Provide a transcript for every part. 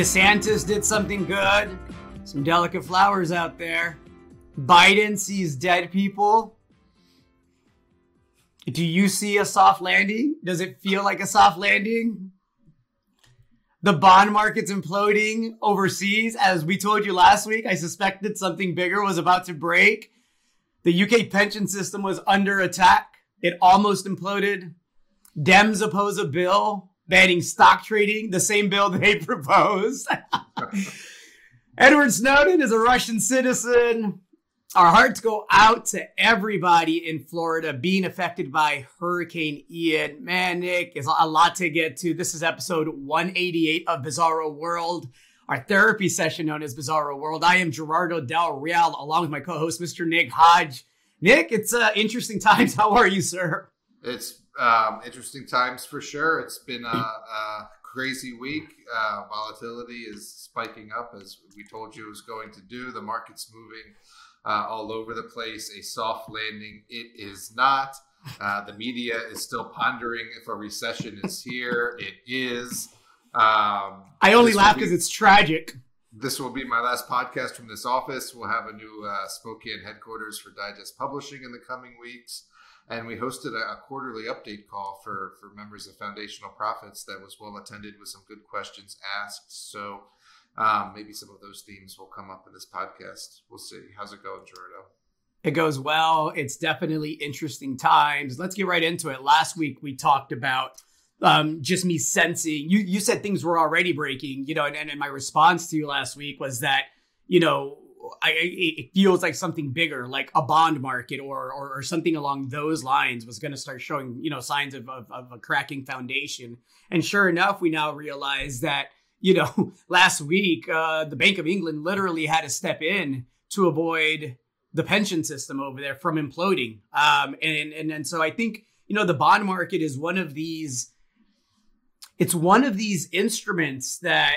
DeSantis did something good. Some delicate flowers out there. Biden sees dead people. Do you see a soft landing? Does it feel like a soft landing? The bond market's imploding overseas. As we told you last week, I suspected something bigger was about to break. The UK pension system was under attack. It almost imploded. Dems oppose a bill banning stock trading, the same bill they proposed. Edward Snowden is a Russian citizen. Our hearts go out to everybody in Florida being affected by Hurricane Ian. Man, Nick, is a lot to get to. This is episode 188 of Bizarro World, our therapy session known as Bizarro World. I am Gerardo Del Real, along with my co-host, Mr. Nick Hodge. Nick, it's uh, interesting times. How are you, sir? It's um, interesting times for sure. It's been a, a crazy week. Uh, volatility is spiking up as we told you it was going to do. The market's moving uh, all over the place. A soft landing, it is not. Uh, the media is still pondering if a recession is here. It is. Um, I only laugh because it's tragic. This will be my last podcast from this office. We'll have a new uh, Spokane headquarters for Digest Publishing in the coming weeks. And we hosted a, quarterly update call for, for members of Foundational Profits that was well attended with some good questions asked. So um, maybe some of those themes will come up in this podcast. We'll see. How's it going, Gerardo? It goes well. It's definitely interesting times. Let's get right into it. Last week we talked about um, just me sensing. You you said things were already breaking, you know, and, and my response to you last week was that you know I, it feels like something bigger, like a bond market or or, or something along those lines, was going to start showing you know signs of, of, of a cracking foundation. And sure enough, we now realize that you know, last week, uh, the Bank of England literally had to step in to avoid the pension system over there from imploding. Um, and, and, and so I think, you know, the bond market is one of these, it's one of these instruments that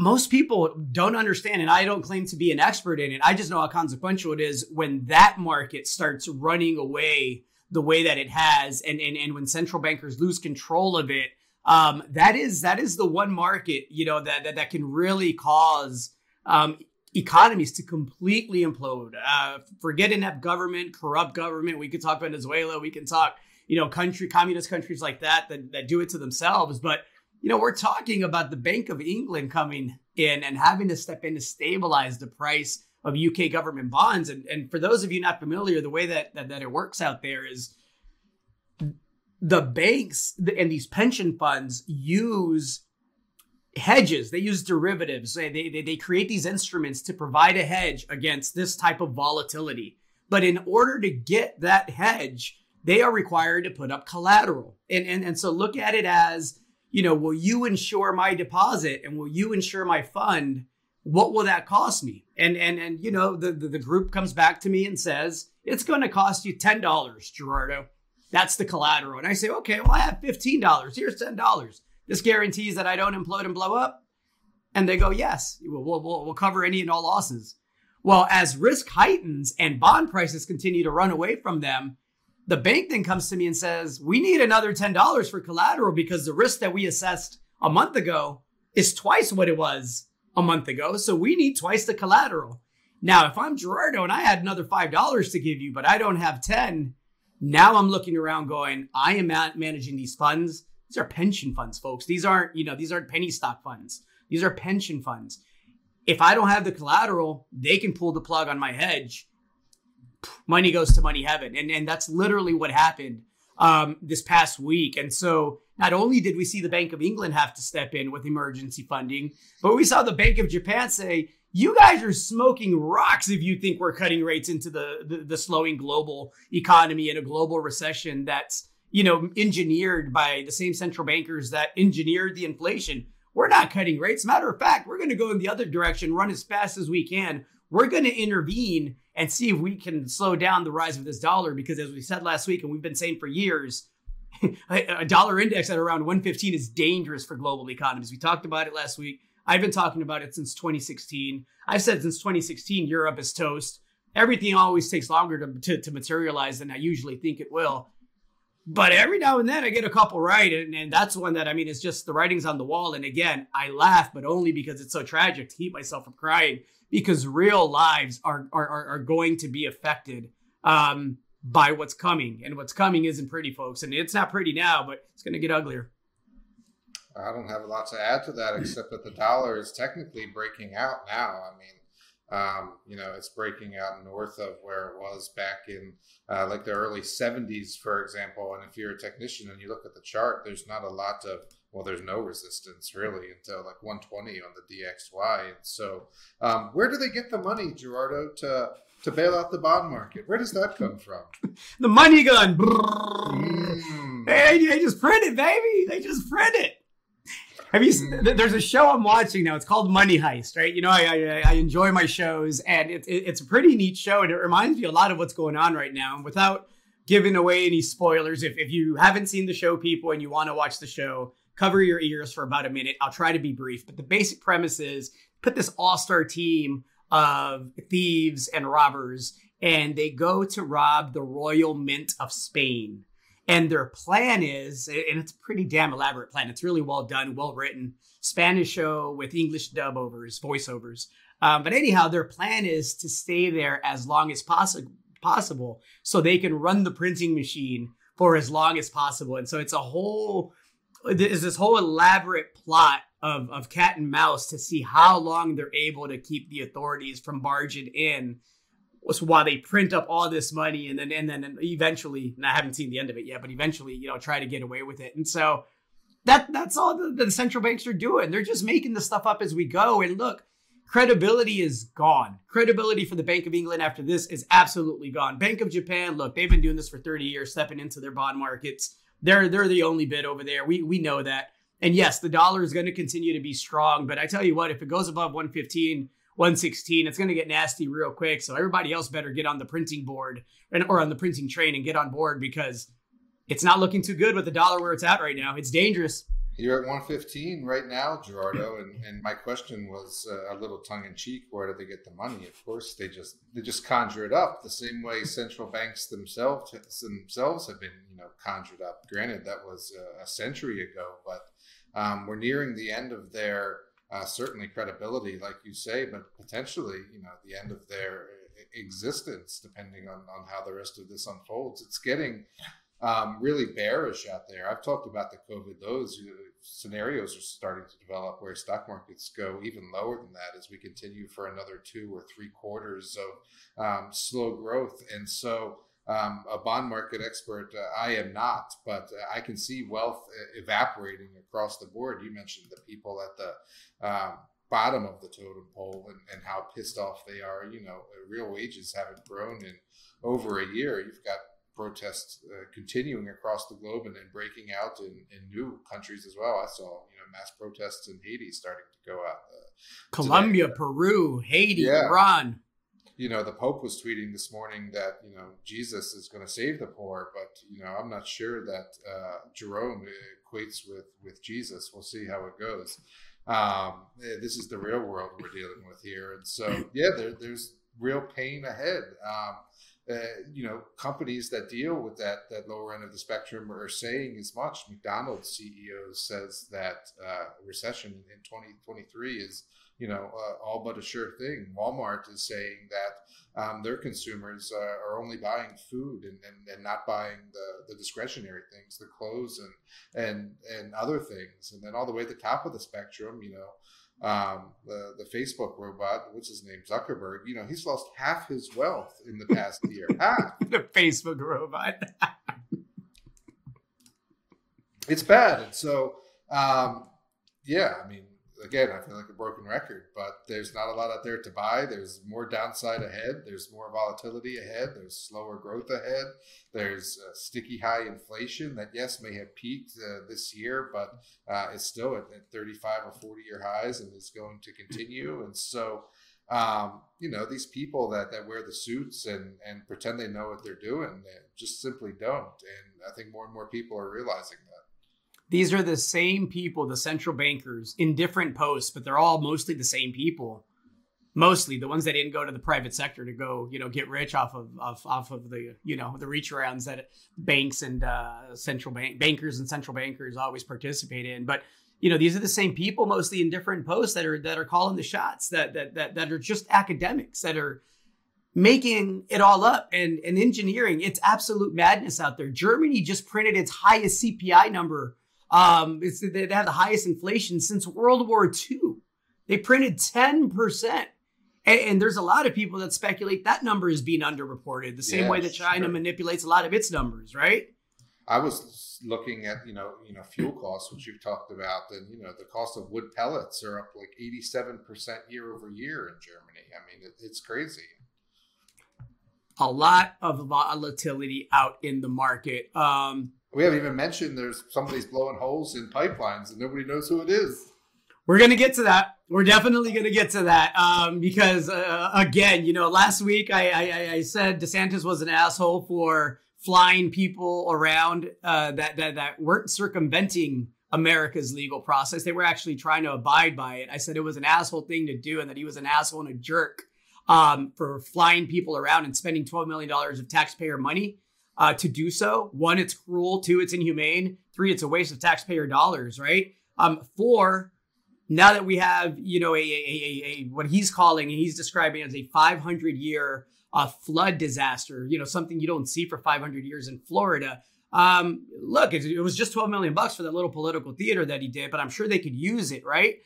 most people don't understand. And I don't claim to be an expert in it. I just know how consequential it is when that market starts running away the way that it has. And, and, and when central bankers lose control of it, um, that is that is the one market you know that that, that can really cause um, economies to completely implode. Uh, forget inept government, corrupt government. We could talk Venezuela. We can talk you know country communist countries like that that, that do it to themselves. But you know we're talking about the Bank of England coming in and having to step in to stabilize the price of UK government bonds. And, and for those of you not familiar, the way that, that, that it works out there is the banks and these pension funds use hedges. They use derivatives. They, they, they create these instruments to provide a hedge against this type of volatility. But in order to get that hedge they are required to put up collateral. And, and, and so look at it as you know will you insure my deposit and will you insure my fund what will that cost me and and and you know the the, the group comes back to me and says it's going to cost you $10 gerardo that's the collateral. And I say, okay, well, I have $15. Here's $10. This guarantees that I don't implode and blow up. And they go, yes, we'll, we'll, we'll cover any and all losses. Well, as risk heightens and bond prices continue to run away from them, the bank then comes to me and says, we need another $10 for collateral because the risk that we assessed a month ago is twice what it was a month ago. So we need twice the collateral. Now, if I'm Gerardo and I had another $5 to give you, but I don't have 10, now I'm looking around going, I am managing these funds. These are pension funds, folks. These aren't, you know, these aren't penny stock funds. These are pension funds. If I don't have the collateral, they can pull the plug on my hedge. Money goes to money heaven. And, and that's literally what happened um, this past week. And so not only did we see the Bank of England have to step in with emergency funding, but we saw the Bank of Japan say, you guys are smoking rocks if you think we're cutting rates into the, the, the slowing global economy and a global recession that's you know engineered by the same central bankers that engineered the inflation we're not cutting rates matter of fact we're going to go in the other direction run as fast as we can we're going to intervene and see if we can slow down the rise of this dollar because as we said last week and we've been saying for years a dollar index at around 115 is dangerous for global economies we talked about it last week I've been talking about it since 2016. I've said since 2016, Europe is toast. Everything always takes longer to, to, to materialize than I usually think it will. but every now and then I get a couple right. And, and that's one that, I mean, it's just the writing's on the wall. And again, I laugh, but only because it's so tragic to keep myself from crying because real lives are, are, are going to be affected um, by what's coming. And what's coming isn't pretty, folks. And it's not pretty now, but it's going to get uglier. I don't have a lot to add to that except that the dollar is technically breaking out now. I mean, um, you know, it's breaking out north of where it was back in uh, like the early 70s, for example. And if you're a technician and you look at the chart, there's not a lot of, well, there's no resistance really until like 120 on the DXY. And so, um, where do they get the money, Gerardo, to to bail out the bond market? Where does that come from? the money gun. Mm. Hey, they just print it, baby. They just print it. Have you? Mm. There's a show I'm watching now. It's called Money Heist, right? You know, I I, I enjoy my shows, and it, it, it's a pretty neat show, and it reminds me a lot of what's going on right now. And without giving away any spoilers, if if you haven't seen the show, people, and you want to watch the show, cover your ears for about a minute. I'll try to be brief, but the basic premise is put this all star team of thieves and robbers, and they go to rob the Royal Mint of Spain and their plan is, and it's a pretty damn elaborate plan. It's really well done, well written. Spanish show with English dub overs, voiceovers. Um, but anyhow, their plan is to stay there as long as possible possible so they can run the printing machine for as long as possible. And so it's a whole is this whole elaborate plot of, of cat and mouse to see how long they're able to keep the authorities from barging in was while they print up all this money and then and then eventually and I haven't seen the end of it yet, but eventually, you know, try to get away with it. And so that that's all the, the central banks are doing. They're just making the stuff up as we go. And look, credibility is gone. Credibility for the Bank of England after this is absolutely gone. Bank of Japan, look, they've been doing this for 30 years, stepping into their bond markets. They're they're the only bid over there. We we know that. And yes, the dollar is going to continue to be strong, but I tell you what, if it goes above 115, 116, it's going to get nasty real quick. So everybody else better get on the printing board and, or on the printing train and get on board because it's not looking too good with the dollar where it's at right now. It's dangerous. You're at 115 right now, Gerardo, and, and my question was uh, a little tongue in cheek. Where do they get the money? Of course, they just they just conjure it up the same way central banks themselves themselves have been you know conjured up. Granted, that was a century ago, but um, we're nearing the end of their uh, certainly credibility, like you say, but potentially, you know, the end of their existence, depending on, on how the rest of this unfolds. It's getting um, really bearish out there. I've talked about the COVID lows. You scenarios are starting to develop where stock markets go even lower than that as we continue for another two or three quarters of um, slow growth. And so, um, a bond market expert. Uh, I am not, but uh, I can see wealth uh, evaporating across the board. You mentioned the people at the um, bottom of the totem pole and, and, how pissed off they are. You know, real wages haven't grown in over a year. You've got protests uh, continuing across the globe and then breaking out in, in, new countries as well. I saw, you know, mass protests in Haiti starting to go out. Uh, Colombia, today. Peru, Haiti, yeah. Iran you know, the Pope was tweeting this morning that, you know, Jesus is going to save the poor, but, you know, I'm not sure that uh, Jerome equates with, with Jesus. We'll see how it goes. Um, eh, this is the real world we're dealing with here. And so, yeah, there, there's real pain ahead. Um, uh, you know, companies that deal with that that lower end of the spectrum are saying as much. McDonald's CEO says that uh, recession in 2023 is you know, uh, all but a sure thing. Walmart is saying that um, their consumers uh, are only buying food and, and, and, not buying the, the discretionary things, the clothes and and and other things. And then all the way at the top of the spectrum, you know, um, the the Facebook robot, what's his name, Zuckerberg. You know, he's lost half his wealth in the past year. Half. the Facebook robot. it's bad, and so um, yeah, I mean again, I feel like a broken record, but there's not a lot out there to buy. There's more downside ahead. There's more volatility ahead. There's slower growth ahead. There's sticky high inflation that, yes, may have peaked uh, this year, but uh, is still at, at, 35 or 40 year highs and is going to continue. And so, um, you know, these people that, that wear the suits and, and pretend they know what they're doing, they just simply don't. And I think more and more people are realizing that. These are the same people, the central bankers in different posts, but they're all mostly the same people. Mostly the ones that didn't go to the private sector to go you know get rich off of off, off of the you know the reach arounds that banks and uh, central bank bankers and central bankers always participate in. But you know these are the same people mostly in different posts that are that are calling the shots that that that, that are just academics that are making it all up and and engineering. It's absolute madness out there. Germany just printed its highest cpi number um it's they have the highest inflation since world war ii they printed 10% and, and, there's a lot of people that speculate that number is being underreported, the same way that China sure. manipulates a lot of its numbers, right? I was looking at you know you know fuel costs, which you've talked about, and you know the cost of wood pellets are up like 87 percent year over year in Germany. I mean, it, it's crazy. A lot of volatility out in the market. Um, we haven't even mentioned there's somebody's blowing holes in pipelines and nobody knows who it is. We're gonna get to that. We're definitely gonna get to that um, because uh, again, you know, last week I, I, I said DeSantis was an asshole for flying people around uh, that that that weren't circumventing America's legal process. They were actually trying to abide by it. I said it was an asshole thing to do, and that he was an asshole and a jerk um, for flying people around and spending twelve million dollars of taxpayer money uh, to do so. One, it's cruel. Two, it's inhumane. Three, it's a waste of taxpayer dollars. Right. Um, four now that we have, you know, a, a, a, a what he's calling, and he's describing as a 500 year uh, flood disaster, you know, something you don't see for 500 years in Florida. Um, look, it, it was just 12 million bucks for that little political theater that he did, but I'm sure they could use it, right?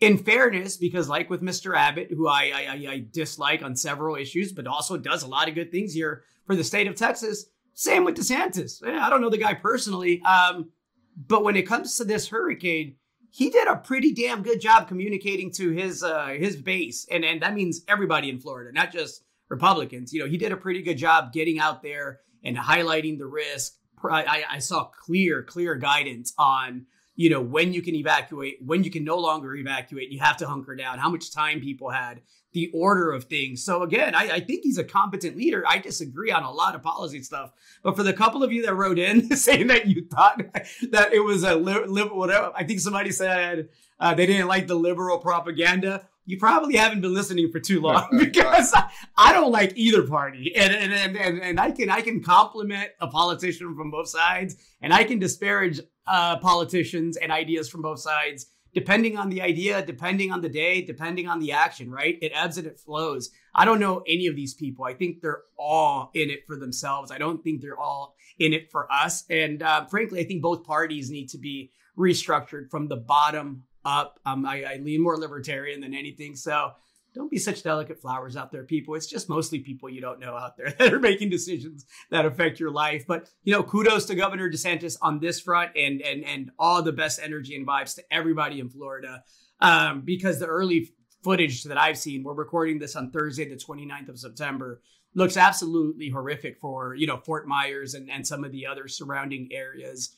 In fairness, because like with Mr. Abbott, who I, I, I dislike on several issues, but also does a lot of good things here for the state of Texas. Same with DeSantis. I don't know the guy personally, um, but when it comes to this hurricane, he did a pretty damn good job communicating to his uh, his base, and and that means everybody in Florida, not just Republicans. You know, he did a pretty good job getting out there and highlighting the risk. I, I saw clear, clear guidance on you know when you can evacuate, when you can no longer evacuate. You have to hunker down. How much time people had, the order of things. So again, I, I, think he's a competent leader. I disagree on a lot of policy stuff, but for the couple of you that wrote in saying that you thought that it was a liberal, whatever, I think somebody said uh, they didn't like the liberal propaganda. You probably haven't been listening for too long because I, I don't like either party, and and, and and I can I can compliment a politician from both sides, and I can disparage uh, politicians and ideas from both sides depending on the idea, depending on the day, depending on the action, right? It ebbs and it flows. I don't know any of these people. I think they're all in it for themselves. I don't think they're all in it for us. And uh, frankly, I think both parties need to be restructured from the bottom up. Um, I, I lean more libertarian than anything. So don't be such delicate flowers out there, people. It's just mostly people you don't know out there that are making decisions that affect your life. But you know, kudos to Governor DeSantis on this front, and and and all the best energy and vibes to everybody in Florida, um, because the early footage that I've seen, we're recording this on Thursday, the 29th of September, looks absolutely horrific for you know Fort Myers and and some of the other surrounding areas.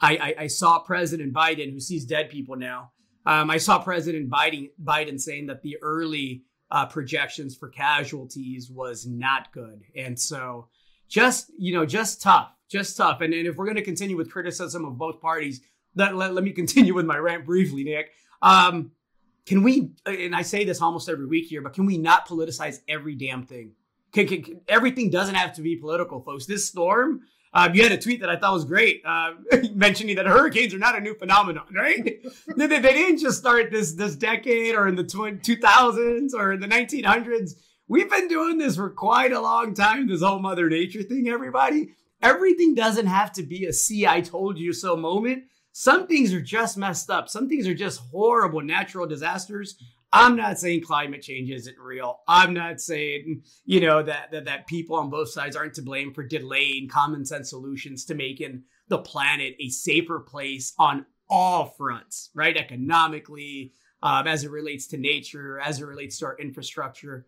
I, I, I saw President Biden, who sees dead people now um, I saw President Biden Biden saying that the early uh, projections for casualties was not good, and so just you know just tough, just tough. And, and if we're going to continue with criticism of both parties, let, let, let me continue with my rant briefly, Nick. Um, can we? And I say this almost every week here, but can we not politicize every damn thing? Can, can, can, everything doesn't have to be political, folks. This storm um, you had a tweet that I thought was great, uh, mentioning that hurricanes are not a new phenomenon, right? they, they, didn't just start this this decade or in the 2000s or in the 1900s. We've been doing this for quite a long time. This whole Mother Nature thing, everybody. Everything doesn't have to be a "see, I told you so" moment. Some things are just messed up. Some things are just horrible natural disasters. I'm not saying climate change isn't real. I'm not saying, you know, that, that that people on both sides aren't to blame for delaying common sense solutions to making the planet a safer place on all fronts, right? Economically, um, as it relates to nature, as it relates to our infrastructure.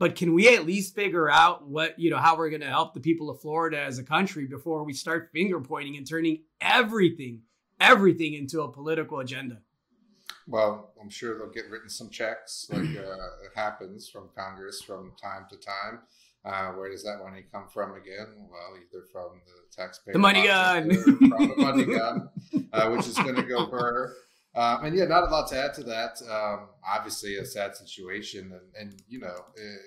But can we at least figure out what, you know, how we're going to help the people of Florida as a country before we start finger pointing and turning everything, everything into a political agenda? Well, I'm sure they'll get written some checks, like uh, it happens from Congress from time to time. Uh, where does that money come from again? Well, either from the taxpayer, the money gun, from the money gun, uh, which is going to go for Um, and yeah, not a lot to add to that. Um, obviously, a sad situation, and, and you know, it,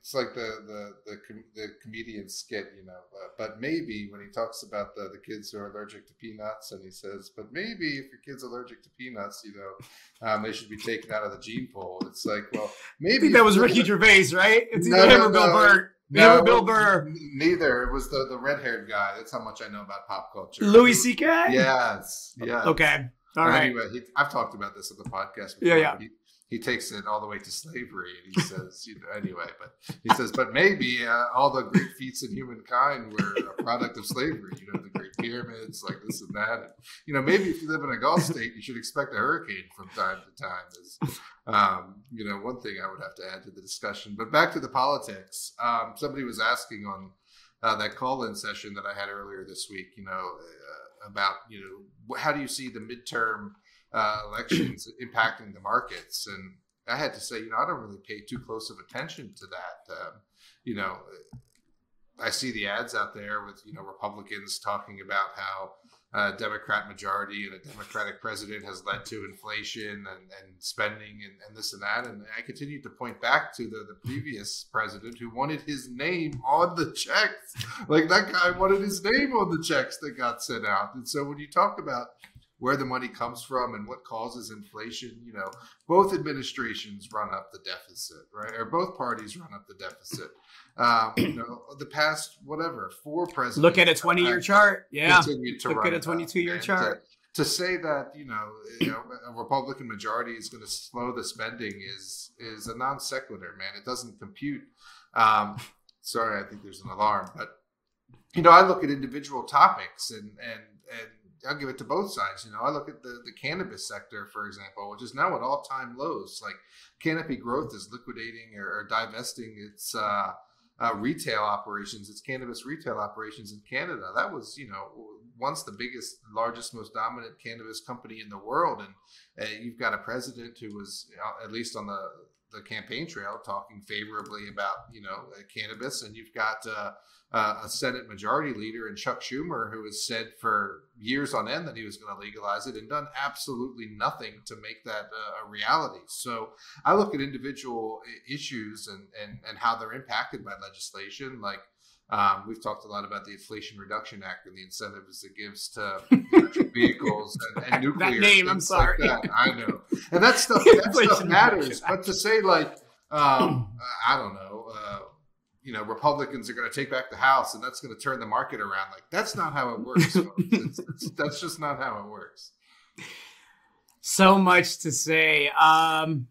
it's like the the the, com- the comedian skit, you know. Uh, but maybe when he talks about the, the kids who are allergic to peanuts, and he says, "But maybe if your kid's allergic to peanuts, you know, um, they should be taken out of the gene pool." It's like, well, maybe that was Ricky Gervais, right? It's either no, him no, or Bill no. Burr. No, Bill Burr. Neither. It was the, the red haired guy. That's how much I know about pop culture. Louis C.K. Yes. Yes. Okay. All right. Anyway, he, I've talked about this on the podcast. Before, yeah, yeah. He, he, takes it all the way to slavery, and he says, you know, anyway, but he says, but maybe uh, all the great feats in humankind were a product of slavery. You know, the great pyramids, like this and that. And, you know, maybe if you live in a Gulf state, you should expect a hurricane from time to time. Is um, you know, one thing I would have to add to the discussion. But back to the politics. Um, somebody was asking on uh, that call-in session that I had earlier this week. You know. Uh, about you know how do you see the midterm uh, elections impacting the markets and i had to say you know i don't really pay too close of attention to that um, you know i see the ads out there with you know republicans talking about how a Democrat majority and a Democratic president has led to inflation and, and spending and, and, this and that. And I continue to point back to the, the previous president who wanted his name on the checks. Like that guy wanted his name on the checks that got sent out. And so when you talk about where the money comes from and what causes inflation. You know, both administrations run up the deficit, right? Or both parties run up the deficit. Um, you know, the past whatever four presidents. Look at a twenty-year chart. Yeah. Look at a twenty-two-year chart. To, to, say that you know, you know, a Republican majority is going to slow the spending is is a non sequitur, man. It doesn't compute. Um, sorry, I think there's an alarm, but you know, I look at individual topics and and and I'll give it to both sides. You know, I look at the, the cannabis sector, for example, which is now at all time lows. Like Canopy Growth is liquidating or, or divesting its uh, uh, retail operations, its cannabis retail operations in Canada. That was, you know, once the biggest, largest, most dominant cannabis company in the world, and uh, you've got a president who was, know, at least on the the campaign trail talking favorably about you know uh, cannabis, and you've got uh, uh, a Senate Majority Leader in Chuck Schumer who has said for years on end that he was going to legalize it and done absolutely nothing to make that uh, a reality. So I look at individual issues and and and how they're impacted by legislation, like. Um, we've talked a lot about the Inflation Reduction Act and the incentives it gives to electric vehicles and, and nuclear. that name, I'm sorry. Like. I know, and that stuff that stuff matters. But to say like, um, I don't know, uh, you know, Republicans are going to take back the House and that's going to turn the market around, like that's not how it works. it's, it's, that's just not how it works. So much to say. Um,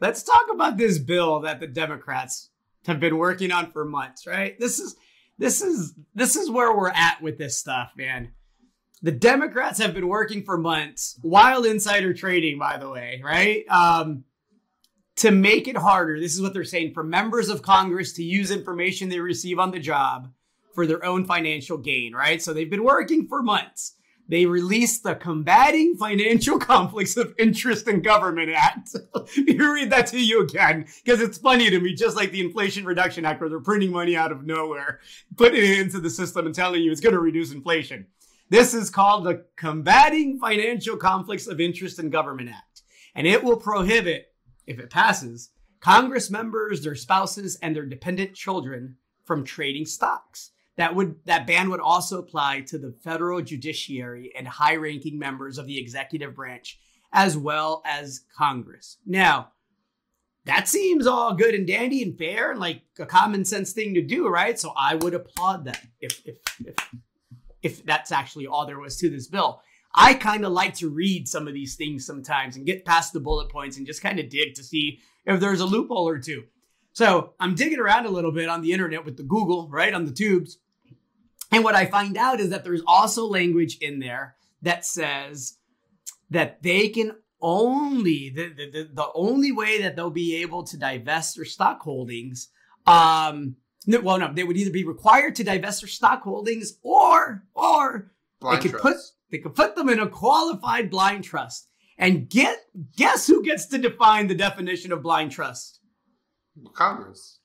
let's talk about this bill that the Democrats have been working on for months, right? This is this is this is where we're at with this stuff, man. The Democrats have been working for months, wild insider trading, by the way, right? Um, to make it harder, this is what they're saying for members of Congress to use information they receive on the job for their own financial gain, right? So they've been working for months they released the Combating Financial Conflicts of Interest in Government Act. you read that to you again, because it's funny to me, just like the Inflation Reduction Act, where they're printing money out of nowhere, putting it into the system and telling you it's going to reduce inflation. This is called the Combating Financial Conflicts of Interest in Government Act. And it will prohibit, if it passes, Congress members, their spouses, and their dependent children from trading stocks. That would that ban would also apply to the federal judiciary and high-ranking members of the executive branch, as well as Congress. Now, that seems all good and dandy and fair and like a common sense thing to do, right? So I would applaud that if if if, if that's actually all there was to this bill. I kind of like to read some of these things sometimes and get past the bullet points and just kind of dig to see if there's a loophole or two. So I'm digging around a little bit on the internet with the Google, right, on the tubes. And what I find out is that there's also language in there that says that they can only the, the, the only way that they'll be able to divest their stock holdings um well no they would either be required to divest their stock holdings or or blind they could trust. put they could put them in a qualified blind trust. And get guess who gets to define the definition of blind trust? Congress.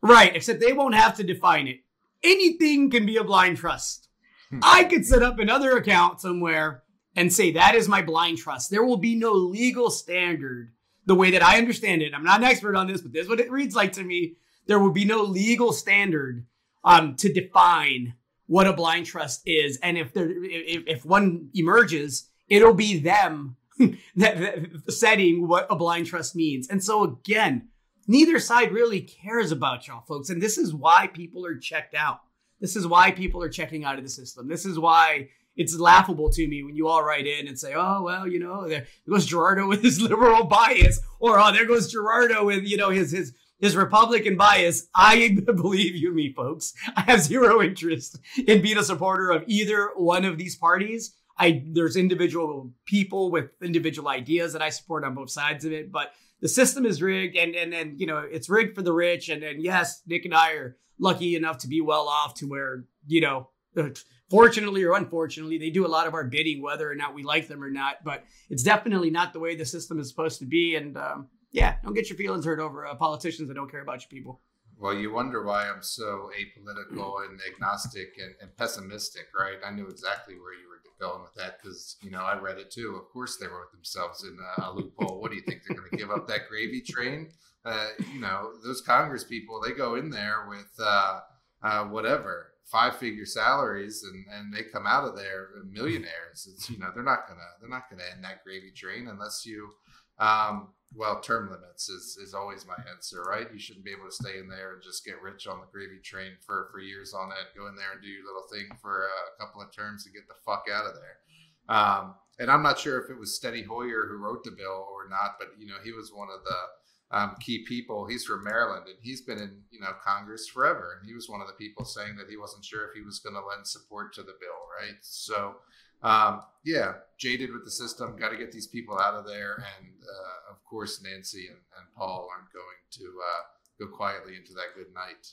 Right except they won't have to define it anything can be a blind trust. Hmm. I could set up another account somewhere and say that is my blind trust. There will be no legal standard the way that I understand it. I'm not an expert on this, but this is what it reads like to me. There will be no legal standard um, to define what a blind trust is, and if there if, if one emerges, it'll be them that, that setting what a blind trust means. And so again, neither side really cares about y'all folks, and this is why people are checked out. This is why people are checking out of the system. This is why it's laughable to me when you all write in and say, "Oh well, you know, there goes Gerardo with his liberal bias," or "Oh, there goes Gerardo with you know his his his Republican bias." I believe you, me folks. I have zero interest in being a supporter of either one of these parties. I there's individual people with individual ideas that I support on both sides of it, but the system is rigged, and and and you know it's rigged for the rich. And and yes, Nick and I are lucky enough to be well off to where you know fortunately or unfortunately, they do a lot of our bidding, whether or not we like them or not. But it's definitely not the way the system is supposed to be. And um, yeah, don't get your feelings hurt over uh, politicians that don't care about your people. Well, you wonder why I'm so apolitical and agnostic and, and pessimistic, right? I knew exactly where you were going with that because you know I read it too. Of course, they wrote themselves in a, loophole. What do you think they're going to give up that gravy train? Uh, you know, those Congress people they go in there with uh, uh, whatever five figure salaries and, and they come out of there millionaires. It's you know they're not gonna they're not gonna end that gravy train unless you um, well term limits is, is always my answer right you shouldn't be able to stay in there and just get rich on the gravy train for for years on end go in there and do your little thing for a couple of terms and get the fuck out of there um, and i'm not sure if it was Steny Hoyer who wrote the bill or not but you know he was one of the um, key people. He's from Maryland, and he's been in you know Congress forever. And he was one of the people saying that he wasn't sure if he was going to lend support to the bill, right? So, um, yeah, jaded with the system. Got to get these people out of there. And uh, of course, Nancy and, and, Paul aren't going to uh, go quietly into that good night.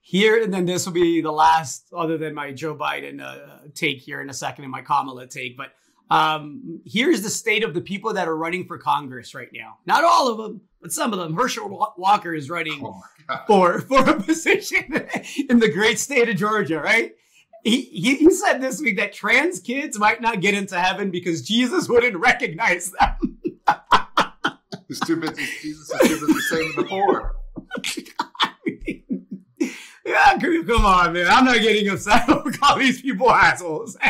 Here and then this will be the last, other than my Joe Biden uh, take here in a second and my Kamala take, but um, here's the state of the people that are running for Congress right now. Not all of them, but some of them. Herschel Walker is running oh for for a position in the great state of Georgia, right? He, he, he said this week that trans kids might not get into heaven because Jesus wouldn't recognize them. Too busy. Jesus is too busy saving the poor. yeah, come on, man. I'm not getting upset over calling these people assholes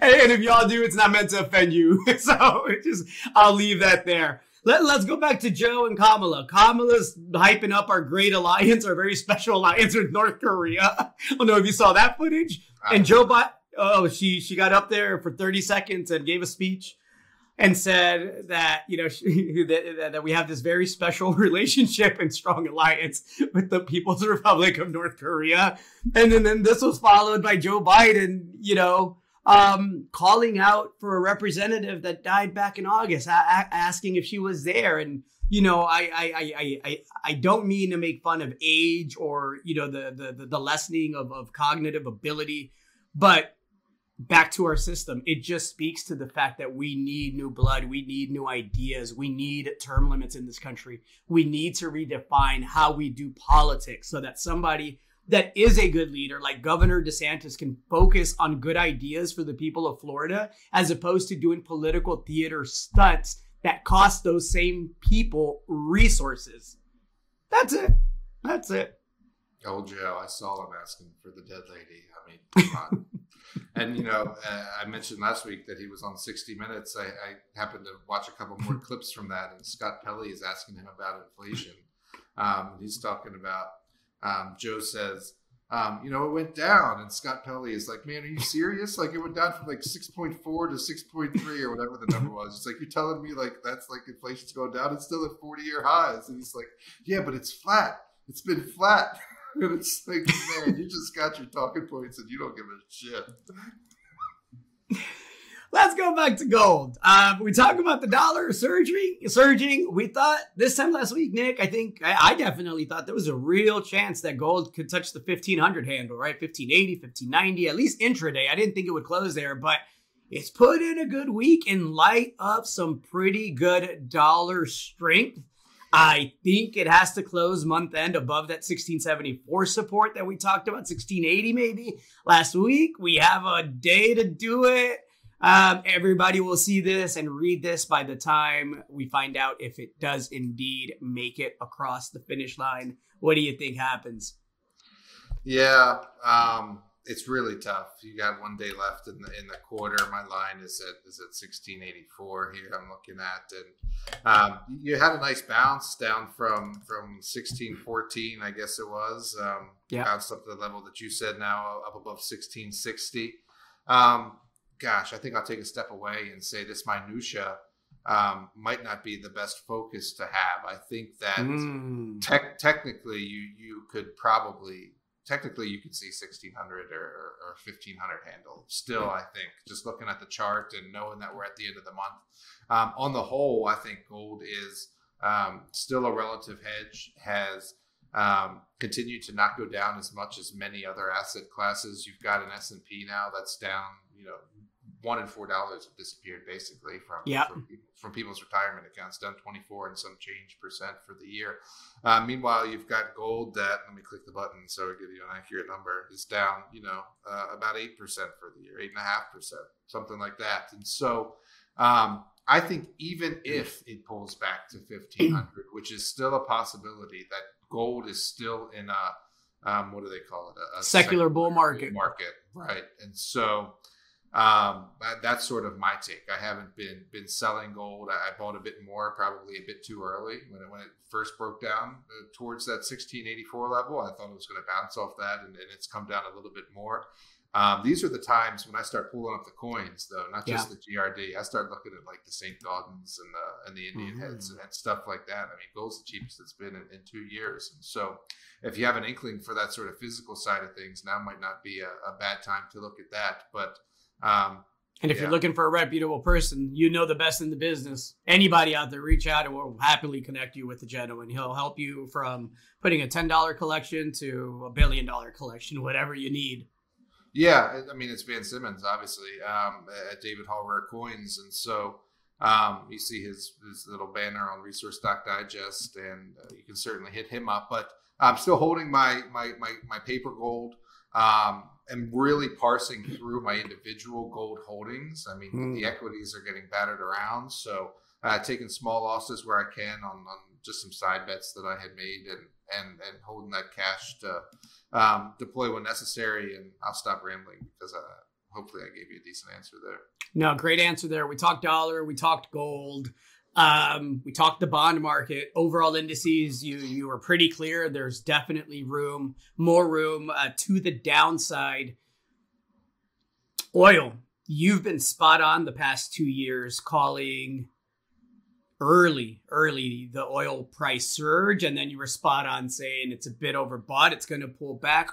and if y'all do, it's not meant to offend you. so just I'll leave that there. Let, let's go back to Joe and Kamala. Kamala's hyping up our great alliance, our very special alliance with North Korea. I don't know if you saw that footage. Uh-huh. And Joe Biden, oh, she she got up there for 30 seconds and gave a speech and said that you know she, that, that, we have this very special relationship and strong alliance with the People's Republic of North Korea, and then, then this was followed by Joe Biden, you know, um, calling out for a representative that died back in August, a- a- asking if she was there. And you know, I, I I I I don't mean to make fun of age or you know the the the lessening of of cognitive ability, but back to our system, it just speaks to the fact that we need new blood, we need new ideas, we need term limits in this country. We need to redefine how we do politics so that somebody that is a good leader, like Governor DeSantis, can focus on good ideas for the people of Florida as opposed to doing political theater stunts that cost those same people resources. That's it. That's it. Old Joe, I saw him asking for the dead lady. I mean, come on. and you know, uh, I mentioned last week that he was on 60 Minutes. I, I happened to watch a couple more clips from that, and Scott Pelley is asking him about inflation. Um, he's talking about um, Joe says, um, you know, it went down. And Scott Pelley is like, man, are you serious? Like, it went down from like 6.4 to 6.3 or whatever the number was. It's like, you're telling me like that's like inflation's going down. It's still at 40 year highs. And he's like, yeah, but it's flat. It's been flat. and it's like, man, you just got your talking points and you don't give a shit. Let's go back to gold. Uh, we talk about the dollar surging. Surging. We thought this time last week, Nick. I think I, I, definitely thought there was a real chance that gold could touch the 1500 handle, right? 1580, 1590, at least intraday. I didn't think it would close there, but it's put in a good week in light of some pretty good dollar strength. I think it has to close month end above that 1674 support that we talked about, 1680 maybe last week. We have a day to do it. Um, everybody will see this and read this by the time we find out if it does indeed make it across the finish line. What do you think happens? Yeah, um, it's really tough. You got one day left in the in the quarter. My line is at is at sixteen eighty four here. I'm looking at, and um, you had a nice bounce down from from sixteen fourteen, I guess it was. Um, yeah, bounced up to the level that you said now, up above sixteen sixty. Um, gosh, I think I'll take a step away and say this minutia um, might not be the best focus to have. I think that mm. te- technically you you could probably technically you could see 1600 or, or 1500 handle still i think just looking at the chart and knowing that we're at the end of the month um, on the whole i think gold is um, still a relative hedge has um, continued to not go down as much as many other asset classes you've got an s&p now that's down you know one in four dollars have disappeared basically from, yep. from, from people's retirement accounts, down 24 and some change percent for the year. Uh, meanwhile, you've got gold that, let me click the button so I give you an accurate number, is down, you know, uh, about 8% for the year, 8.5%, something like that. And so um, I think even if it pulls back to 1500, which is still a possibility that gold is still in a, um, what do they call it? A, a secular, secular bull market. Market, right. And so, um, that's sort of my take. I haven't been been selling gold. I, bought a bit more, probably a bit too early when it when it first broke down uh, towards that 1684 level. I thought it was going to bounce off that, and, and, it's come down a little bit more. Um, these are the times when I start pulling up the coins, though, not just yeah. the GLD. I start looking at like the St. Gaudens and the and the Indian mm-hmm. heads and, and, stuff like that. I mean, gold's the cheapest it's been in, in, two years, and so if you have an inkling for that sort of physical side of things, now might not be a, a bad time to look at that, but um, and if yeah. you're looking for a reputable person, you know the best in the business. Anybody out there, reach out and we'll happily connect you with the gentleman. He'll help you from putting a ten dollar collection to a billion dollar collection, whatever you need. Yeah, I mean it's Van Simmons, obviously, um, at David Hall Rare Coins, and so um, you see his his little banner on Resource Stock Digest, and uh, you can certainly hit him up. But I'm still holding my my my, my paper gold. Um, am really parsing through my individual gold holdings. I mean, mm. the equities are getting battered around, so uh, taking small losses where I can on, on just some side bets that I had made, and and and holding that cash to um, deploy when necessary. And I'll stop rambling because uh, hopefully I gave you a decent answer there. No, great answer there. We talked dollar, we talked gold. Um, we talked the bond market, overall indices. You you were pretty clear. There's definitely room, more room uh, to the downside. Oil, you've been spot on the past two years, calling early, early the oil price surge, and then you were spot on saying it's a bit overbought. It's going to pull back.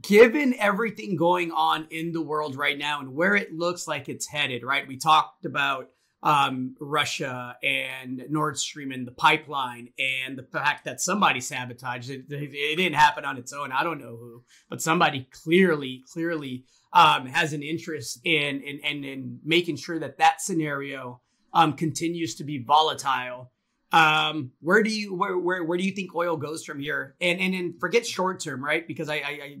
Given everything going on in the world right now and where it looks like it's headed, right? We talked about um, Russia and Nord Stream and the pipeline and the fact that somebody sabotaged it. It didn't happen on its own. I don't know who, but somebody clearly, clearly um, has an interest in, in, in, in making sure that that scenario um, continues to be volatile. Um, where do you where, where where do you think oil goes from here? And and and forget short term, right? Because I, I, I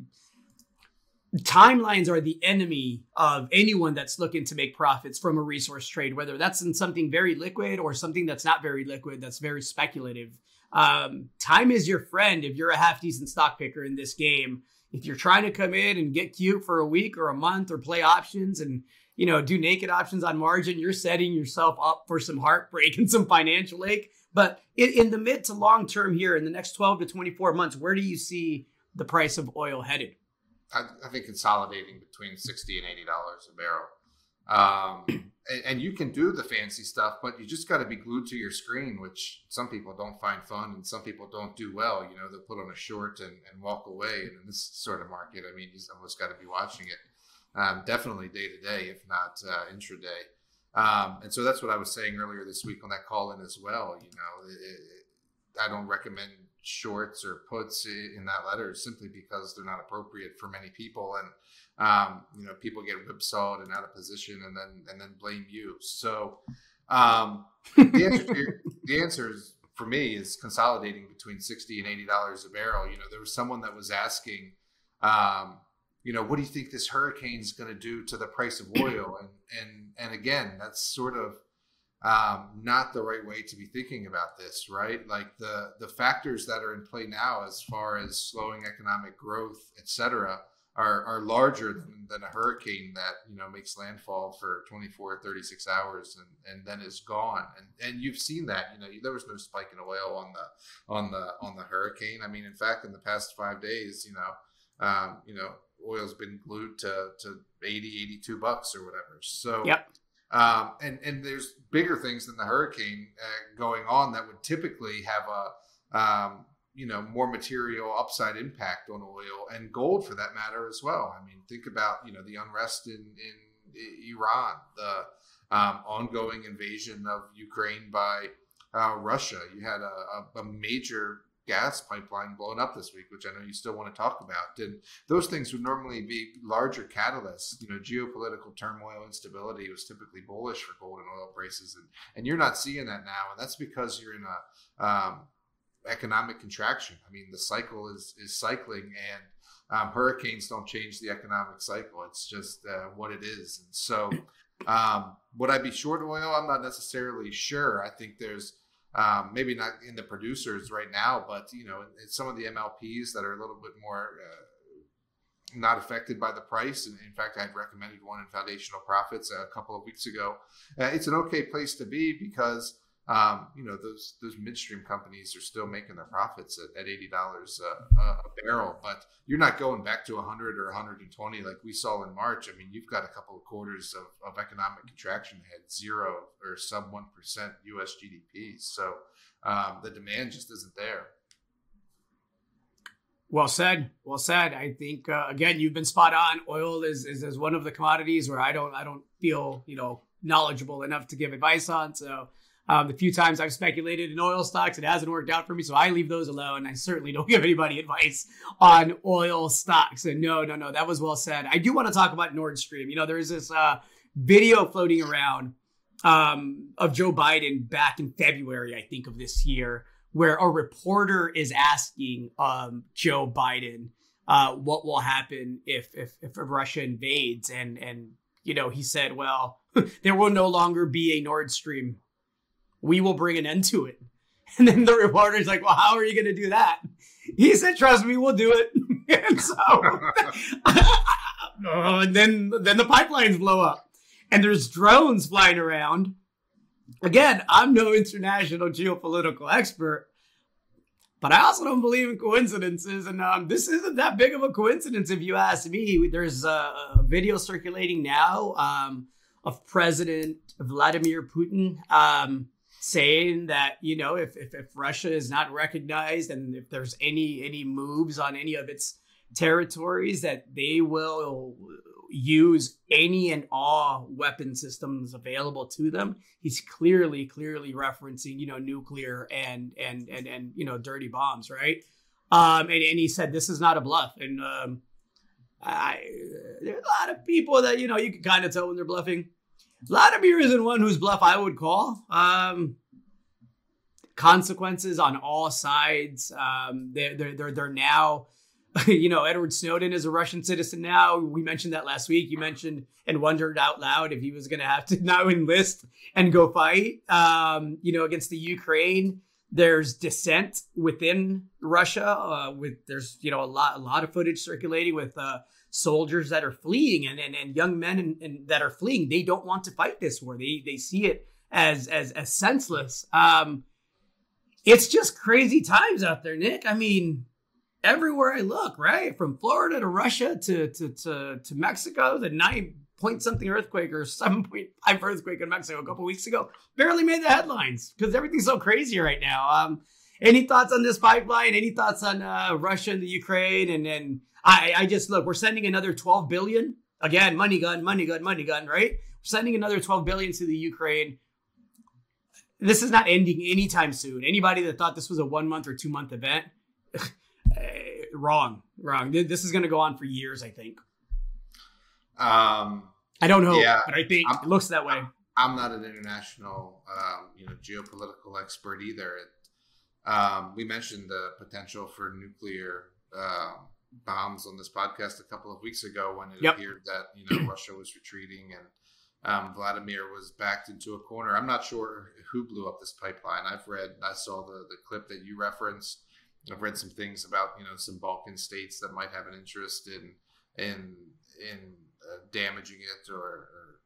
timelines are the enemy of anyone that's looking to make profits from a resource trade, whether that's in something very liquid or something that's not very liquid, that's very speculative. Um, time is your friend if you're a half decent stock picker in this game. If you're trying to come in and get cute for a week or a month or play options and you know do naked options on margin, you're setting yourself up for some heartbreak and some financial ache. But in, in the mid to long term here, in the next 12 to 24 months, where do you see the price of oil headed? I, I think consolidating between sixty and eighty dollars a barrel. Um, and, and, you can do the fancy stuff, but you just got to be glued to your screen, which some people don't find fun and some people don't do well. You know, they'll put on a short and, and walk away. And in this sort of market, I mean, you almost got to be watching it um, definitely day to day, if not uh, intraday. Um, and so that's what I was saying earlier this week on that call in as well. You know, it, it, I don't recommend shorts or puts in that letter simply because they're not appropriate for many people. And um, you know people get whipsawed and out of position and then and then blame you. So um, the answer your, the answer is for me is consolidating between 60 and 80 dollars a barrel. You know there was someone that was asking um, you know, what do you think this hurricane is going to do to the price of oil? And and and again, that's sort of um, not the right way to be thinking about this, right? Like the the factors that are in play now, as far as slowing economic growth, et cetera, are, are larger than, than a hurricane that you know makes landfall for 24 36 hours and, and then is gone. And and you've seen that you know there was no spike in oil on the on the on the hurricane. I mean in fact in the past five days you know um, you know oil's been glued to to 80 82 bucks or whatever. So yep um, and and there's bigger things than the hurricane uh, going on that would typically have a um, you know more material upside impact on oil and gold for that matter as well. I mean, think about you know the unrest in in Iran, the um, ongoing invasion of Ukraine by uh, Russia. You had a, a, major gas pipeline blown up this week, which I know you still want to talk about. And those things would normally be larger catalysts. You know, geopolitical turmoil, instability was typically bullish for gold and oil prices, and and you're not seeing that now, and that's because you're in a um, economic contraction. I mean, the cycle is is cycling, and um, hurricanes don't change the economic cycle. It's just uh, what it is. And so, um, would I be short oil? I'm not necessarily sure. I think there's um, maybe not in the producers right now, but you know, some of the MLPs that are a little bit more. Uh, not affected by the price. And in fact, I'd recommended one in Foundational Profits a couple of weeks ago. Uh, it's an okay place to be because um, you know those those midstream companies are still making their profits at, at eighty dollars a, barrel, but you're not going back to hundred or 120 like we saw in March. I mean, you've got a couple of quarters of, of economic contraction had zero or sub one percent U.S. GDP, so um, the demand just isn't there. Well said. Well said. I think uh, again, you've been spot on. Oil is, is is one of the commodities where I don't I don't feel you know knowledgeable enough to give advice on. So um, the few times I've speculated in oil stocks, it hasn't worked out for me, so I leave those alone. I certainly don't give anybody advice on oil stocks. And no, no, no, that was well said. I do want to talk about Nord Stream. You know, there's this uh, video floating around um, of Joe Biden back in February, I think, of this year, where a reporter is asking um, Joe Biden uh, what will happen if, if if Russia invades, and and you know he said, well, there will no longer be a Nord Stream we will bring an end to it. And then the reporter's like, well, how are you going to do that? He said, trust me, we'll do it. and so, and then, then the pipelines blow up and there's drones flying around. Again, I'm no international geopolitical expert, but I also don't believe in coincidences. And um, this isn't that big of a coincidence, if you ask me. There's a video circulating now um, of President Vladimir Putin um, saying that you know if, if, if Russia is not recognized and if there's any any moves on any of its territories that they will use any and all weapon systems available to them. He's clearly clearly referencing you know nuclear and and and and you know dirty bombs right? Um and, and he said this is not a bluff. And um I, there's a lot of people that you know you can kind of tell when they're bluffing Vladimir isn't one whose bluff I would call. Um, consequences on all sides. Um, they're, they're, they're, they're now, you know, Edward Snowden is a Russian citizen now. We mentioned that last week. You mentioned and wondered out loud if he was going to have to now enlist and go fight, um, you know, against the Ukraine. There's dissent within Russia. Uh, with there's you know a lot a lot of footage circulating with uh, soldiers that are fleeing and, and, and young men and, and, that are fleeing. They don't want to fight this war. They they see it as as as senseless. Um, it's just crazy times out there, Nick. I mean, everywhere I look, right, from Florida to Russia to to to, to Mexico, the nine point something earthquake or seven point five earthquake in Mexico a couple weeks ago barely made the headlines because everything's so crazy right now. Um, any thoughts on this pipeline? Any thoughts on uh, Russia and the Ukraine and then I, I just look, we're sending another 12 billion. Again, money gun, money gun, money gun, right? We're sending another 12 billion to the Ukraine. This is not ending anytime soon. Anybody that thought this was a one month or two month event, eh, wrong, wrong. This is going to go on for years, I think. Um, I don't know, yeah, but I think I'm, it looks that way. I'm not an international, um, you know, geopolitical expert either. It, um, we mentioned the potential for nuclear um, bombs on this podcast a couple of weeks ago when it Yep. appeared that you know Russia was retreating and um, Vladimir was backed into a corner. I'm not sure who blew up this pipeline. I've read, I saw the the clip that you referenced. I've read some things about you know some Balkan states that might have an interest in in in uh, damaging it or, or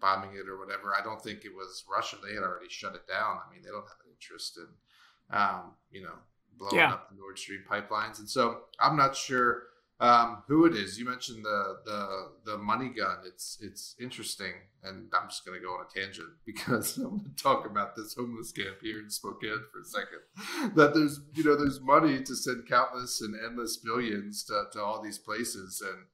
bombing it or whatever. I don't think it was Russia. They had already shut it down. I mean, they don't have an interest in um, you know blowing Yeah. up the Nord Stream pipelines. And so I'm not sure um, who it is. You mentioned the the the money gun. It's it's interesting, and I'm just going to go on a tangent because I'm going to talk about this homeless camp here in Spokane for a second. That there's you know there's money to send countless and endless billions to, to all these places, and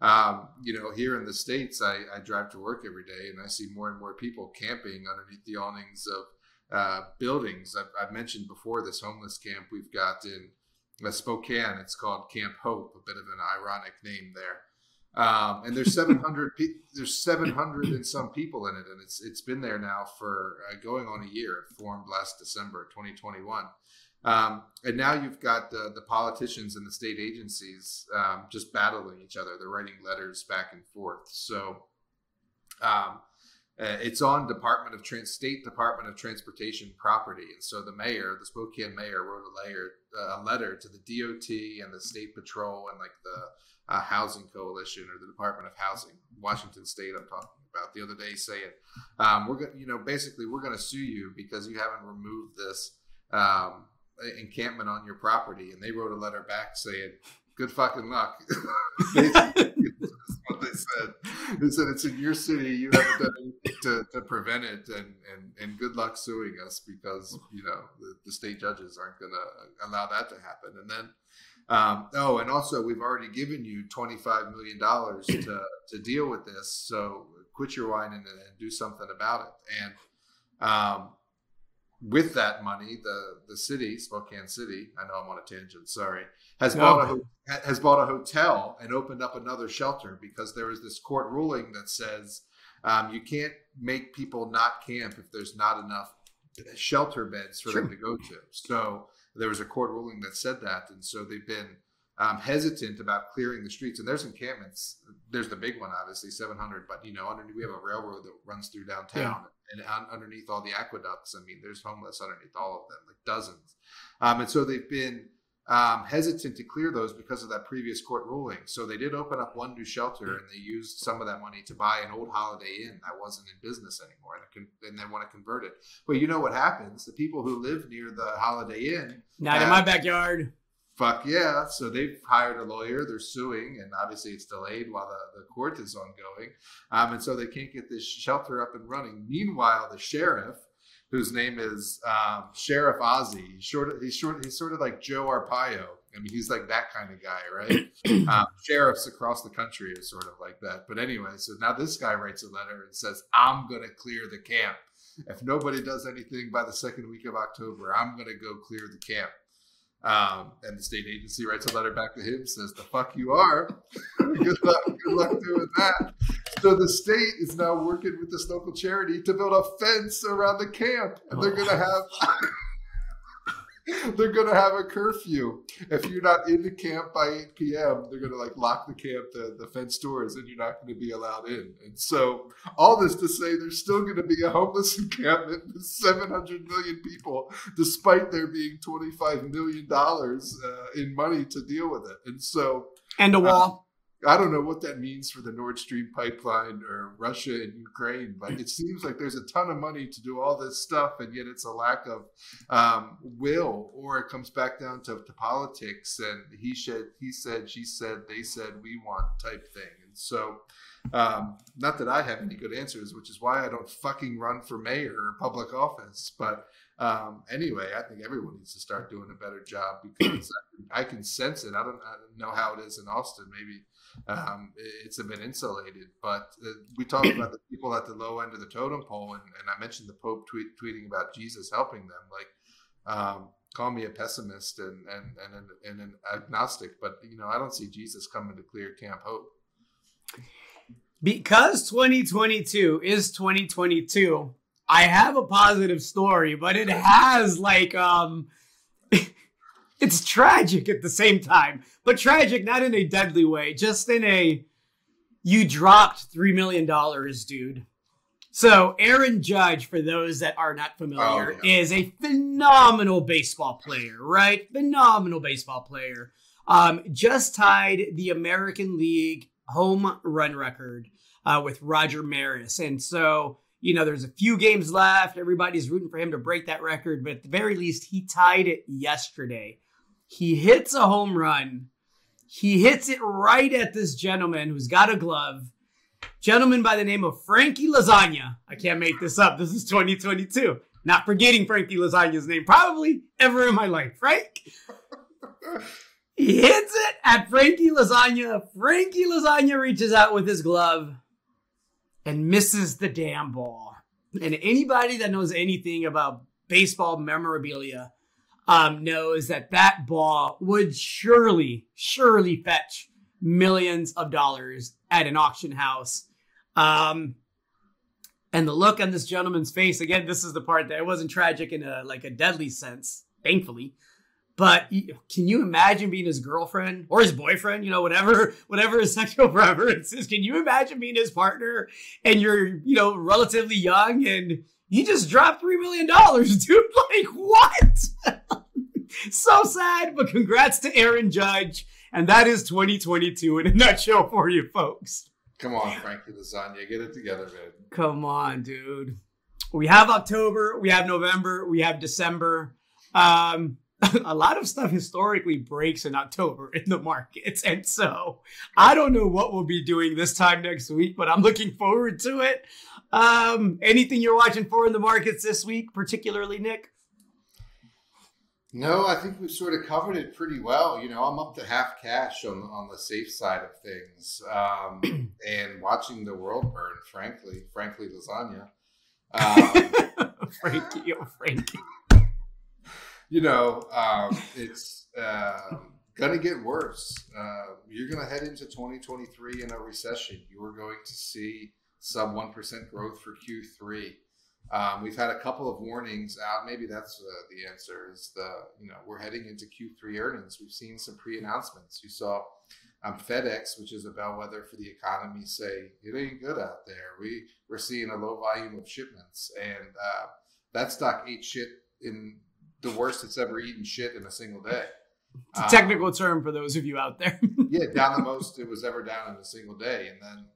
um, you know here in the states, I, I drive to work every day, and I see more and more people camping underneath the awnings of uh, buildings. I've, I've mentioned before this homeless camp we've got in uh, Spokane. It's called Camp Hope, a bit of an ironic name there. Um, and there's 700 pe- there's 700 and some people in it, and it's it's been there now for uh, going on a year. It formed last December 2021. Um, and now you've got the, the politicians and the state agencies um, just battling each other. They're writing letters back and forth. So um, uh, it's on Department of Trans- State Department of Transportation property, and so the mayor, the Spokane mayor, wrote a letter, uh, a letter to the DOT and the State Patrol and like the uh, Housing Coalition or the Department of Housing, Washington State. I'm talking about the other day, saying um, we're going, you know, basically we're going to sue you because you haven't removed this um, encampment on your property, and they wrote a letter back saying, "Good fucking luck." They said. They said it's in your city. You haven't done anything to, to prevent it, and, and, and good luck suing us because you know the, the state judges aren't going to allow that to happen. And then, um, oh, and also we've already given you twenty five million dollars to to deal with this. So quit your whining and, and do something about it. And um, with that money, the the city, Spokane City, I know I'm on a tangent. Sorry, has No. bought a has bought a hotel and opened up another shelter because there is this court ruling that says um, you can't make people not camp if there's not enough shelter beds for them to go to. So there was a court ruling that said that, and so they've been um, hesitant about clearing the streets. And there's encampments. There's the big one, obviously, 700. But you know, underneath we have a railroad that runs through downtown, and un- underneath all the aqueducts, I mean, there's homeless underneath all of them, like dozens. Um, and so they've been um, hesitant to clear those because of that previous court ruling. So they did open up one new shelter, and they used some of that money to buy an old Holiday Inn that wasn't in business anymore, and, they want to convert it. But you know what happens? The people who live near the Holiday Inn Not in my backyard. fuck yeah. So they've hired a lawyer. They're suing, and obviously it's delayed while the, the court is ongoing. Um, and so they can't get this shelter up and running. Meanwhile, the sheriff, whose name is um, Sheriff Ozzie, he's short. He's short. He's sort of like Joe Arpaio. I mean, he's like that kind of guy, right? um, sheriffs across the country are sort of like that. But anyway, so now this guy writes a letter and says, "I'm going to clear the camp. If nobody does anything by the second week of October, I'm going to go clear the camp." Um, and the state agency writes a letter back to him, says, "The fuck you are." good luck, good luck doing that. So the state is now working with this local charity to build a fence around the camp, and they're gonna have they're gonna have a curfew. If you're not in the camp by 8 p.m., they're gonna like lock the camp, the, the fence doors, and you're not gonna be allowed in. And so all this to say there's still gonna be a homeless encampment with 700 million people, despite there being 25 million dollars uh, in money to deal with it. And so And a wall. I don't know what that means for the Nord Stream pipeline or Russia and Ukraine, but it seems like there's a ton of money to do all this stuff, and yet it's a lack of um, will, or it comes back down to, to politics and he said, he said, she said, they said, we want type thing. And so, um, not that I have any good answers, which is why I don't fucking run for mayor or public office, but um, anyway, I think everyone needs to start doing a better job because I, can, sense it. I don't, I don't know how it is in Austin. Maybe um, it's a bit insulated. But uh, we talked about the people at the low end of the totem pole, and, and I mentioned the Pope tweet, tweeting about Jesus helping them. Like, um, call me a pessimist and and and an, and an agnostic, but you know, I don't see Jesus coming to clear Camp Hope. Because 2022 is 2022, I have a positive story, but it has like um it's tragic at the same time, but tragic not in a deadly way, just in a you dropped $3 million, dude. So, Aaron Judge, for those that are not familiar, oh, yeah. is a phenomenal baseball player, right? Phenomenal baseball player. Um, just tied the American League home run record uh, with Roger Maris. And so, you know, there's a few games left. Everybody's rooting for him to break that record, but at the very least, he tied it yesterday. He hits a home run. He hits it right at this gentleman who's got a glove gentleman by the name of Frankie Lasagna. I can't make this up. This is 2022. Not forgetting Frankie Lasagna's name probably ever in my life, right? he hits it at Frankie Lasagna. Frankie Lasagna reaches out with his glove and misses the damn ball. And anybody that knows anything about baseball memorabilia um, knows that that ball would surely, surely fetch millions of dollars at an auction house. Um, and the look on this gentleman's face again, this is the part that it wasn't tragic in a like a deadly sense, thankfully. But can you imagine being his girlfriend or his boyfriend? You know, whatever, whatever his sexual preference is. Can you imagine being his partner and you're, you know, relatively young and you just dropped three million dollars, dude? Like what? so sad, but congrats to Aaron Judge. And that is 2022 in a nutshell for you folks. Come on, Frankie Lasagna, get it together, man. Come on, dude. We have October, we have November, we have December. Um, a lot of stuff historically breaks in October in the markets. And so I don't know what we'll be doing this time next week, but I'm looking forward to it. Um, anything you're watching for in the markets this week, particularly, Nick? No, I think we've sort of covered it pretty well. You know, I'm up to half cash on on the safe side of things, um, and watching the world burn. Frankly, frankly, lasagna. Um, Frankie, oh Frankie. You know, um, it's uh, gonna get worse. Uh, you're gonna head into 2023 in a recession. You are going to see sub one percent growth for Q3. Um, we've had a couple of warnings out. Maybe that's uh, the answer. Is the you know we're heading into Q3 earnings. We've seen some pre-announcements. You saw um, FedEx, which is a bellwether for the economy, say it ain't good out there. We we're seeing a low volume of shipments, and uh, that stock ate shit in the worst it's ever eaten shit in a single day. It's a technical um, term for those of you out there. yeah, down the most it was ever down in a single day, and then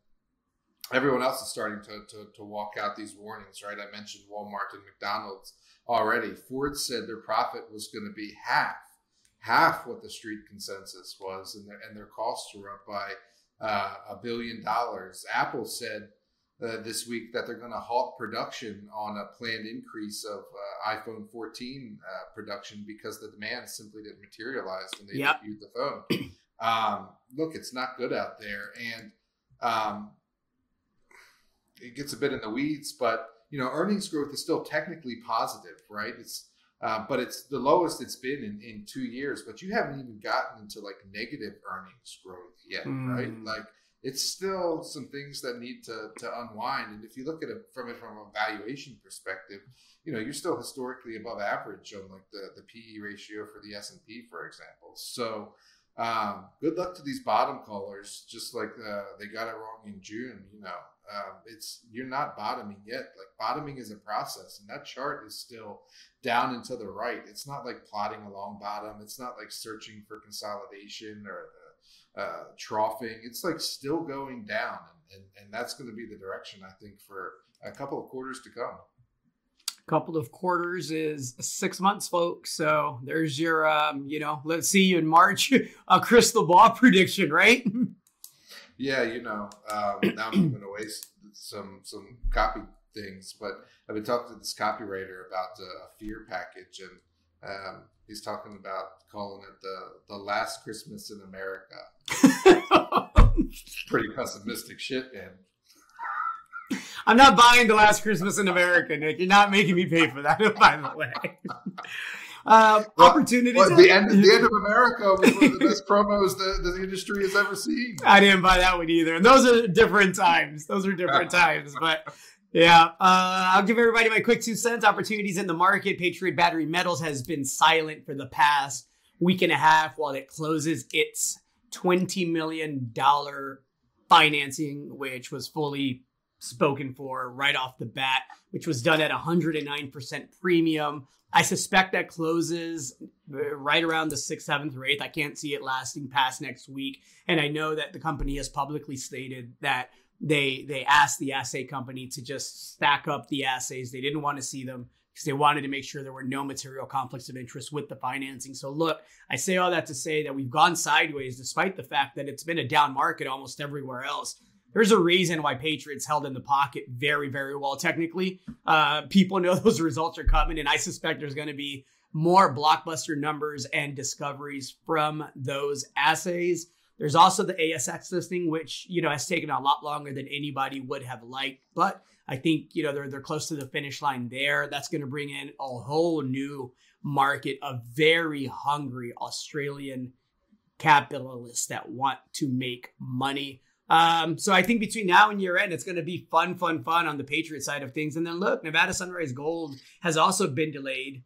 everyone else is starting to, to, to walk out these warnings, right? I mentioned Walmart and McDonald's already. Ford said their profit was going to be half, half what the street consensus was, and their, and their costs were up by uh, a billion dollars. Apple said uh, this week that they're going to halt production on a planned increase of uh, iPhone 14 uh, production because the demand simply didn't materialize when they yep. debuted the phone. Um, look, it's not good out there, and um, it gets a bit in the weeds, but you know, earnings growth is still technically positive, right? It's uh, but it's the lowest it's been in, in two years. But you haven't even gotten into like negative earnings growth yet, mm. right? Like it's still some things that need to to unwind. And if you look at it from it from a valuation perspective, you know, you're still historically above average on like the the PE ratio for the S and P, for example. So um, good luck to these bottom callers. Just like uh, they got it wrong in June, you know, um, it's you're not bottoming yet. Like bottoming is a process, and that chart is still down and to the right. It's not like plotting along bottom. It's not like searching for consolidation or uh, uh, troughing. It's like still going down, and, and, and that's going to be the direction I think for a couple of quarters to come. A couple of quarters is six months, folks. So there's your, um, you know, let's see you in March, a crystal ball prediction, right? Yeah, you know, um, now I'm giving away some some copy things, but I've been talking to this copywriter about a fear package, and um, he's talking about calling it the the last Christmas in America. Pretty pessimistic shit, man. I'm not buying the last Christmas in America, Nick. You're not making me pay for that, by the way. Uh, well, opportunities. Well, the end, the end of America was one of the best promos the, the industry has ever seen. I didn't buy that one either. And those are different times. Those are different times. But yeah, uh, I'll give everybody my quick two cents. Opportunities in the market. Patriot Battery Metals has been silent for the past week and a half while it closes its $20 million financing, which was fully spoken for right off the bat, which was done at 109% premium. I suspect that closes uh, right around the 6th, 7th, or 8th. I can't see it lasting past next week. And I know that the company has publicly stated that they they asked the assay company to just stack up the assays. They didn't want to see them because they wanted to make sure there were no material conflicts of interest with the financing. So look, I say all that to say that we've gone sideways despite the fact that it's been a down market almost everywhere else there's a reason why Patriots held in the pocket very, very well. Technically, uh, people know those results are coming, and I suspect there's going to be more blockbuster numbers and discoveries from those assays. There's also the ASX listing, which you know has taken a lot longer than anybody would have liked, but I think you know they're they're close to the finish line there. That's going to bring in a whole new market of very hungry Australian capitalists that want to make money. Um, so I think between now and year end, it's going to be fun, fun, fun on the Patriot side of things. And then look, Nevada Sunrise Gold has also been delayed.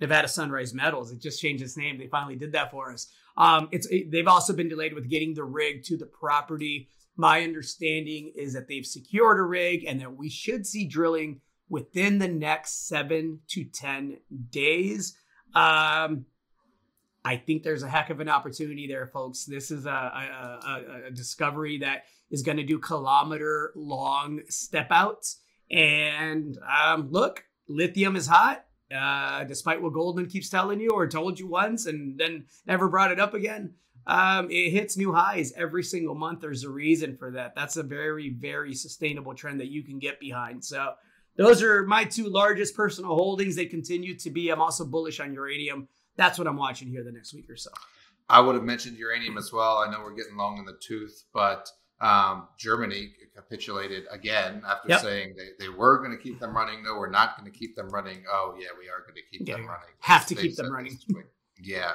Nevada Sunrise Metals, it just changed its name. They finally did that for us. Um, it's it, they've also been delayed with getting the rig to the property. My understanding is that they've secured a rig and that we should see drilling within the next seven to ten days. Um, I think there's a heck of an opportunity there, folks. This is a, a, a, a discovery that is going to do kilometer long step outs. And um, look, lithium is hot, uh, despite what Goldman keeps telling you or told you once and then never brought it up again. Um, it hits new highs every single month. There's a reason for that. That's a very, very sustainable trend that you can get behind. So, those are my two largest personal holdings. They continue to be. I'm also bullish on uranium that's what I'm watching here the next week or so. I would have mentioned uranium as well. I know we're getting long in the tooth, but um, Germany capitulated again after yep. saying they, they were going to keep them running. No, we're not going to keep them running. Oh, yeah, we are going to keep yeah, them running. Have to keep them running. yeah.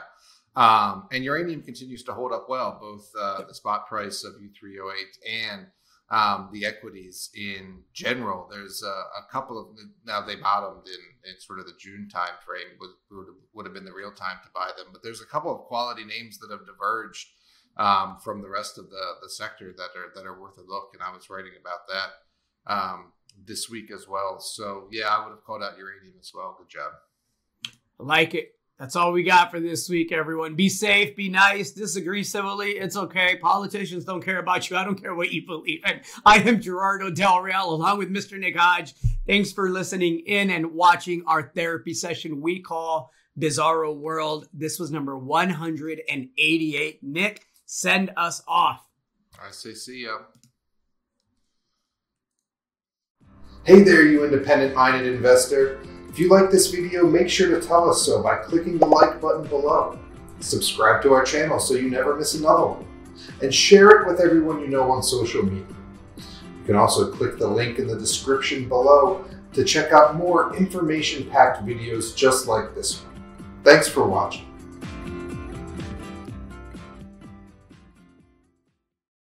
Um, and uranium continues to hold up well, both uh, the spot price of U3O8 and um, the equities in general. There's a, a, couple of now they bottomed in, in sort of the June time frame would, would, would have been the real time to buy them, but there's a couple of quality names that have diverged um, from the rest of the the sector that are that are worth a look. And I was writing about that um, this week as well. So yeah, I would have called out uranium as well. Good job. Like it. That's all we got for this week, everyone. Be safe, be nice, disagree civilly. It's okay. Politicians don't care about you. I don't care what you believe in. I am Gerardo Del Real along with Mr. Nick Hodge. Thanks for listening in and watching our therapy session we call Bizarro World. This was number 188. Nick, send us off. I say see ya. Hey there, you independent minded investor. If you like this video, make sure to tell us so by clicking the like button below. Subscribe to our channel so you never miss another one. And share it with everyone you know on social media. You can also click the link in the description below to check out more information-packed videos just like this one. Thanks for watching.